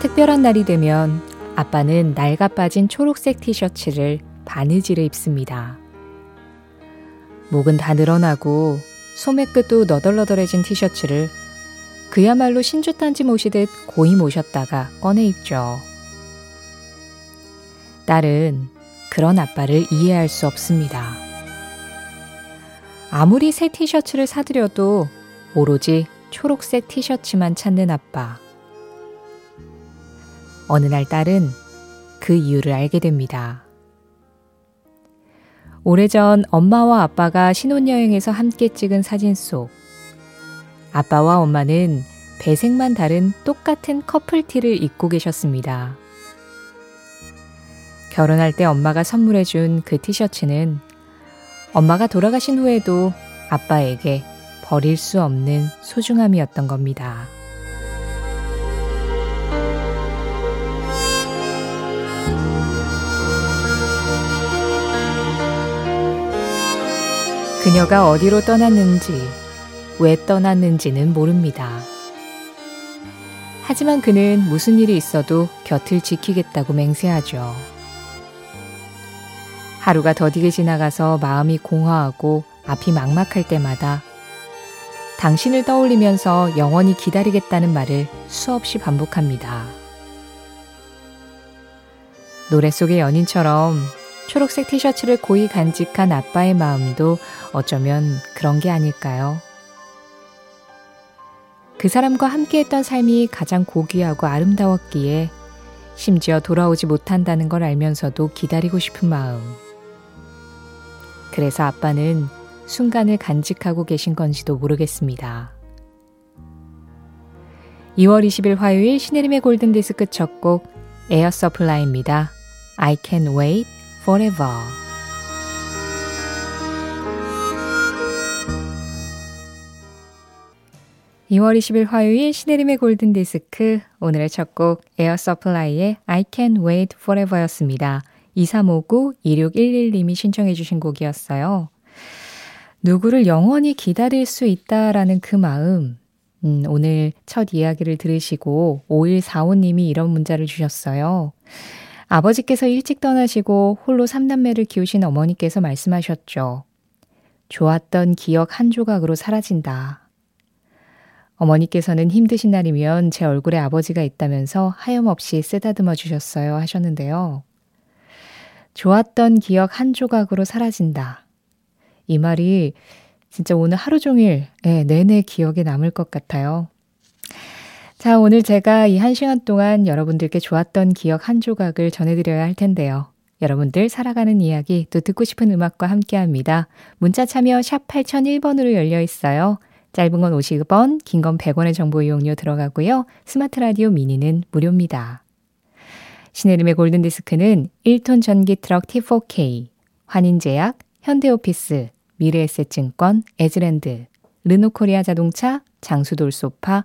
특별한 날이 되면 아빠는 낡아 빠진 초록색 티셔츠를 바느질해 입습니다. 목은 다 늘어나고 소매 끝도 너덜너덜해진 티셔츠를 그야말로 신주탄지 모시듯 고이 모셨다가 꺼내 입죠. 딸은 그런 아빠를 이해할 수 없습니다. 아무리 새 티셔츠를 사드려도 오로지 초록색 티셔츠만 찾는 아빠. 어느 날 딸은 그 이유를 알게 됩니다. 오래전 엄마와 아빠가 신혼여행에서 함께 찍은 사진 속 아빠와 엄마는 배색만 다른 똑같은 커플티를 입고 계셨습니다. 결혼할 때 엄마가 선물해준 그 티셔츠는 엄마가 돌아가신 후에도 아빠에게 버릴 수 없는 소중함이었던 겁니다. 그녀가 어디로 떠났는지, 왜 떠났는지는 모릅니다. 하지만 그는 무슨 일이 있어도 곁을 지키겠다고 맹세하죠. 하루가 더디게 지나가서 마음이 공허하고 앞이 막막할 때마다 당신을 떠올리면서 영원히 기다리겠다는 말을 수없이 반복합니다. 노래 속의 연인처럼 초록색 티셔츠를 고이 간직한 아빠의 마음도 어쩌면 그런 게 아닐까요? 그 사람과 함께했던 삶이 가장 고귀하고 아름다웠기에 심지어 돌아오지 못한다는 걸 알면서도 기다리고 싶은 마음. 그래서 아빠는 순간을 간직하고 계신 건지도 모르겠습니다. 2월 20일 화요일 신혜림의 골든디스크 첫 곡 Air Supply입니다. I can wait forever. 2월 20일 화요일 신혜림의 골든디스크 오늘의 첫 곡 Air Supply의 I can wait forever 였습니다. 2359-2611님이 신청해 주신 곡이었어요. 누구를 영원히 기다릴 수 있다라는 그 마음, 음, 오늘 첫 이야기를 들으시고 5145님이 이런 문자를 주셨어요. 아버지께서 일찍 떠나시고 홀로 3남매를 키우신 어머니께서 말씀하셨죠. 좋았던 기억 한 조각으로 사라진다. 어머니께서는 힘드신 날이면 제 얼굴에 아버지가 있다면서 하염없이 쓰다듬어 주셨어요 하셨는데요. 좋았던 기억 한 조각으로 사라진다. 이 말이 진짜 오늘 하루 종일 네, 내내 기억에 남을 것 같아요. 자, 오늘 제가 이 한 시간 동안 여러분들께 좋았던 기억 한 조각을 전해드려야 할 텐데요. 여러분들 살아가는 이야기 또 듣고 싶은 음악과 함께 합니다. 문자 참여 샵 8001번으로 열려 있어요. 짧은 건 50원, 긴 건 100원의 정보 이용료 들어가고요. 스마트 라디오 미니는 무료입니다. 신혜림의 골든디스크는 1톤 전기 트럭 T4K, 환인제약, 현대오피스, 미래에셋증권, 에즈랜드, 르노코리아 자동차, 장수돌 소파,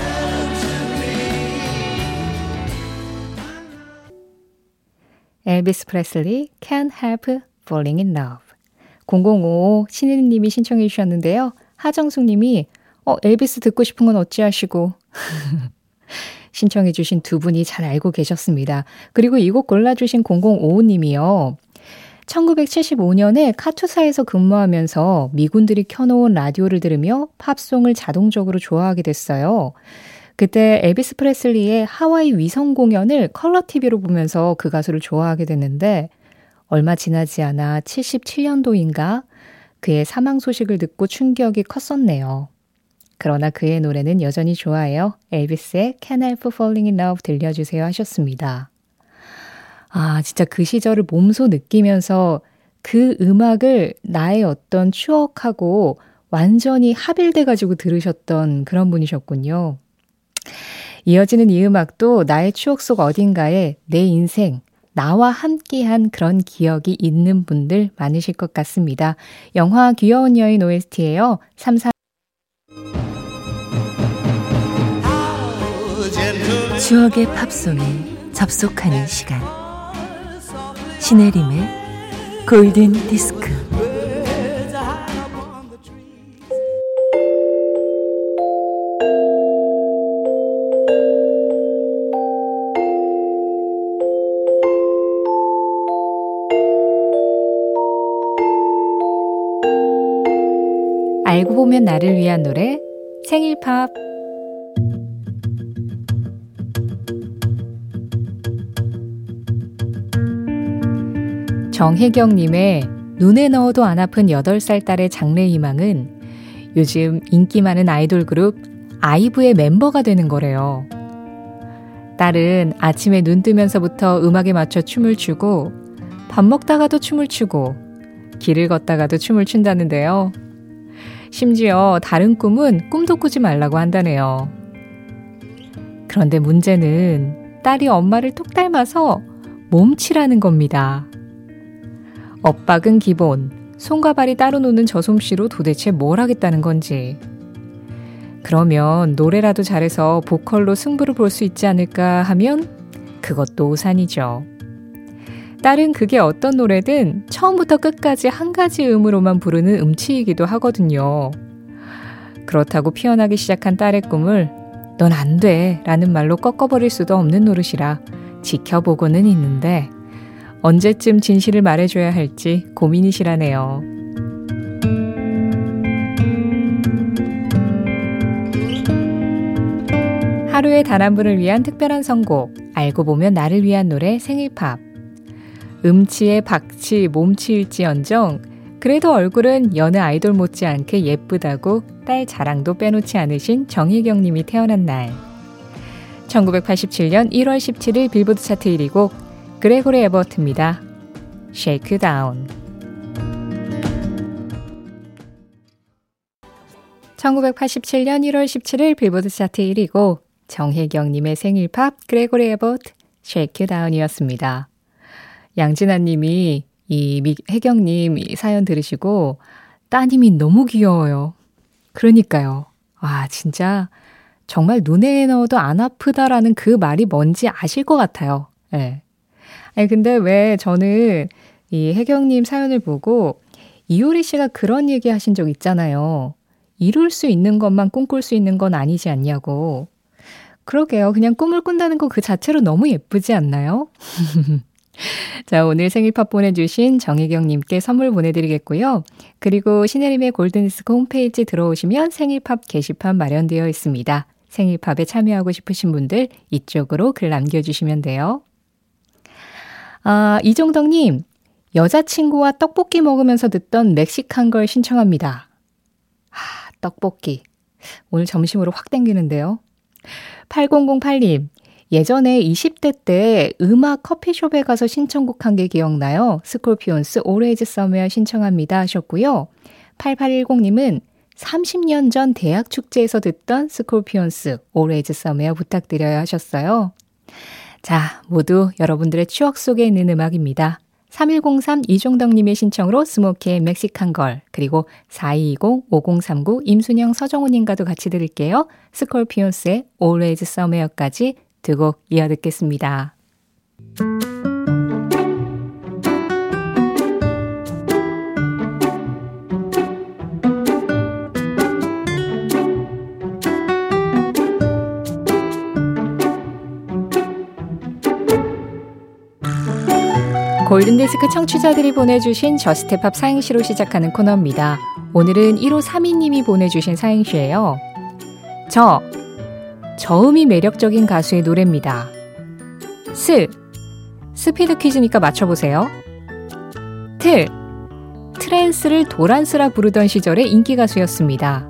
엘비스 프레슬리 Can't Help Falling in Love 005 신혜림님이 신청해 주셨는데요. 하정숙 님이 어, 엘비스 듣고 싶은 건 어찌하시고 신청해 주신 두 분이 잘 알고 계셨습니다. 그리고 이 곡 골라주신 0055님이요. 1975년에 카투사에서 근무하면서 미군들이 켜놓은 라디오를 들으며 팝송을 자동적으로 좋아하게 됐어요. 그때 엘비스 프레슬리의 하와이 위성 공연을 컬러 TV로 보면서 그 가수를 좋아하게 됐는데 얼마 지나지 않아 77년도인가 그의 사망 소식을 듣고 충격이 컸었네요. 그러나 그의 노래는 여전히 좋아해요. 엘비스의 Can I Help Falling in Love 들려주세요 하셨습니다. 아, 진짜 그 시절을 몸소 느끼면서 그 음악을 나의 어떤 추억하고 완전히 합일돼 가지고 들으셨던 그런 분이셨군요. 이어지는 이 음악도 나의 추억 속 어딘가에 내 인생, 나와 함께한 그런 기억이 있는 분들 많으실 것 같습니다. 영화 귀여운 여인 OST예요. 3 4 추억의 팝송에 접속하는 시간 신혜림의 골든 디스크 알고 보면 나를 위한 노래 생일 팝 정혜경님의 눈에 넣어도 안 아픈 8살 딸의 장래 희망은 요즘 인기 많은 아이돌 그룹 아이브의 멤버가 되는 거래요. 딸은 아침에 눈 뜨면서부터 음악에 맞춰 춤을 추고 밥 먹다가도 춤을 추고 길을 걷다가도 춤을 춘다는데요. 심지어 다른 꿈은 꿈도 꾸지 말라고 한다네요. 그런데 문제는 딸이 엄마를 톡 닮아서 몸치라는 겁니다. 엇박은 기본, 손과 발이 따로 노는 저 솜씨로 도대체 뭘 하겠다는 건지. 그러면 노래라도 잘해서 보컬로 승부를 볼 수 있지 않을까 하면 그것도 오산이죠. 딸은 그게 어떤 노래든 처음부터 끝까지 한 가지 음으로만 부르는 음치이기도 하거든요. 그렇다고 피어나기 시작한 딸의 꿈을 넌 안 돼 라는 말로 꺾어버릴 수도 없는 노릇이라 지켜보고는 있는데 언제쯤 진실을 말해줘야 할지 고민이시라네요. 하루의 단 한 분을 위한 특별한 선곡, 알고 보면 나를 위한 노래 생일팝. 음치에 박치, 몸치일지언정, 그래도 얼굴은 여느 아이돌 못지않게 예쁘다고 딸 자랑도 빼놓지 않으신 정혜경 님이 태어난 날. 1987년 1월 17일 빌보드 차트 1위 곡 Gregory Abbott입니다. Shake You Down 1987년 1월 17일 빌보드 차트 1위곡 정혜경님의 생일 팝 Gregory Abbott Shake Down이었습니다. 양진아 님이 이 혜경 님 사연 들으시고 따님이 너무 귀여워요. 그러니까요. 와 진짜 정말 눈에 넣어도 안 아프다라는 그 말이 뭔지 아실 것 같아요. 예. 네. 아니, 근데 왜 저는 이 혜경님 사연을 보고 이효리 씨가 그런 얘기 하신 적 있잖아요. 이룰 수 있는 것만 꿈꿀 수 있는 건 아니지 않냐고. 그러게요. 그냥 꿈을 꾼다는 거 그 자체로 너무 예쁘지 않나요? 자, 오늘 생일 팝 보내주신 정혜경님께 선물 보내드리겠고요. 그리고 신혜림의 골든디스크 홈페이지 들어오시면 생일 팝 게시판 마련되어 있습니다. 생일 팝에 참여하고 싶으신 분들 이쪽으로 글 남겨주시면 돼요. 아, 이종덕님, 여자친구와 떡볶이 먹으면서 듣던 멕시칸 걸 신청합니다. 아, 떡볶이. 오늘 점심으로 확 땡기는데요. 8008님, 예전에 20대 때 음악 커피숍에 가서 신청곡 한 게 기억나요? Scorpions Always Somewhere 신청합니다 하셨고요. 8810님은 30년 전 대학 축제에서 듣던 Scorpions Always Somewhere 부탁드려요 하셨어요. 자, 모두 여러분들의 추억 속에 있는 음악입니다. 3103 이종덕님의 신청으로 Smokie의 Mexican Girl, 그리고 4220-5039 임순영 서정훈님과도 같이 들을게요. Scorpions의 Always Somewhere까지 두 곡 이어 듣겠습니다. 골든디스크 청취자들이 보내주신 Just Pop 사행시로 시작하는 코너입니다. 오늘은 1532님이 보내주신 사행시예요. 저, 저음이 매력적인 가수의 노래입니다. 스, 스피드 퀴즈니까 맞춰보세요. 트, 트랜스를 도란스라 부르던 시절의 인기 가수였습니다.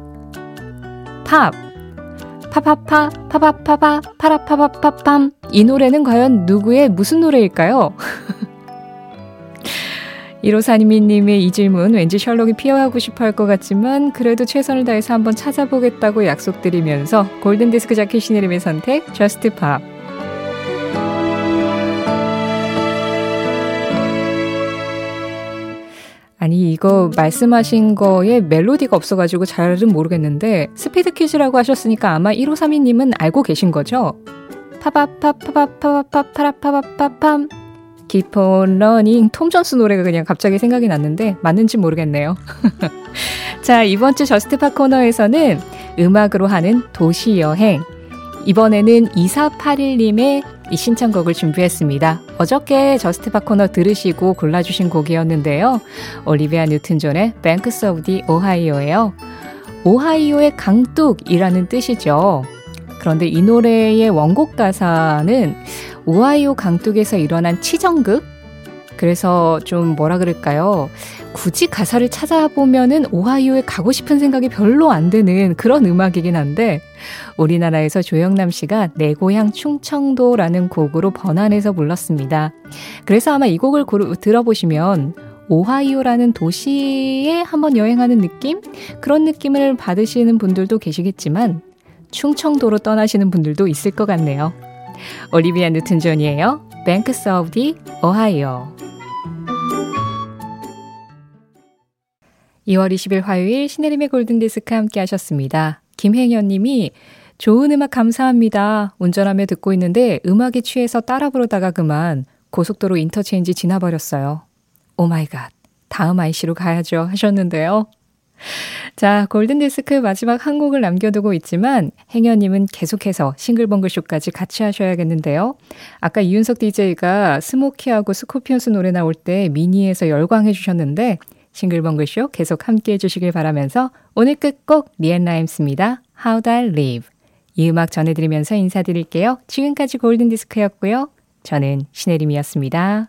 팝, 파파파, 파파파파, 파라파파파팜. 이 노래는 과연 누구의 무슨 노래일까요? 1532님의 이 질문 왠지 셜록이 피하고 싶어 할 것 같지만 그래도 최선을 다해서 한번 찾아보겠다고 약속드리면서 골든디스크 자켓 신혜림의 선택 Just Pop 아니 이거 말씀하신 거에 멜로디가 없어가지고 잘은 모르겠는데 스피드 퀴즈라고 하셨으니까 아마 1532님은 알고 계신 거죠? 파바파파바파파파파라파바파팜 Keep on Running 톰 존스 노래가 그냥 갑자기 생각이 났는데 맞는지 모르겠네요. 자 이번 주 Just Pop 코너에서는 음악으로 하는 도시 여행 이번에는 2481님의 이 신청곡을 준비했습니다. 어저께 Just Pop 코너 들으시고 골라주신 곡이었는데요. 올리비아 뉴튼 존의 Banks of the Ohio예요. 오하이오의 강둑이라는 뜻이죠. 그런데 이 노래의 원곡 가사는 오하이오 강둑에서 일어난 치정극 그래서 좀 뭐라 그럴까요? 굳이 가사를 찾아보면은 오하이오에 가고 싶은 생각이 별로 안 드는 그런 음악이긴 한데 우리나라에서 조영남 씨가 내 고향 충청도라는 곡으로 번안해서 불렀습니다. 그래서 아마 이 곡을 고르, 들어보시면 오하이오라는 도시에 한번 여행하는 느낌? 그런 느낌을 받으시는 분들도 계시겠지만 충청도로 떠나시는 분들도 있을 것 같네요. 올리비아 뉴튼 존이에요. Banks of the Ohio. 2월 20일 화요일 신혜림의 골든디스크 함께 하셨습니다. 김혜연 님이 좋은 음악 감사합니다. 운전하며 듣고 있는데 음악에 취해서 따라 부르다가 그만 고속도로 인터체인지 지나버렸어요. Oh my God. 다음 IC로 가야죠. 하셨는데요. 자, 골든디스크 마지막 한 곡을 남겨두고 있지만 행여님은 계속해서 싱글벙글쇼까지 같이 하셔야겠는데요. 아까 이윤석 DJ가 스모키하고 스코피언스 노래 나올 때 미니에서 열광해 주셨는데 싱글벙글쇼 계속 함께 해주시길 바라면서 오늘 끝곡 리앤 라임스입니다. How Do I Live 이 음악 전해드리면서 인사드릴게요. 지금까지 골든디스크였고요. 저는 신혜림이었습니다.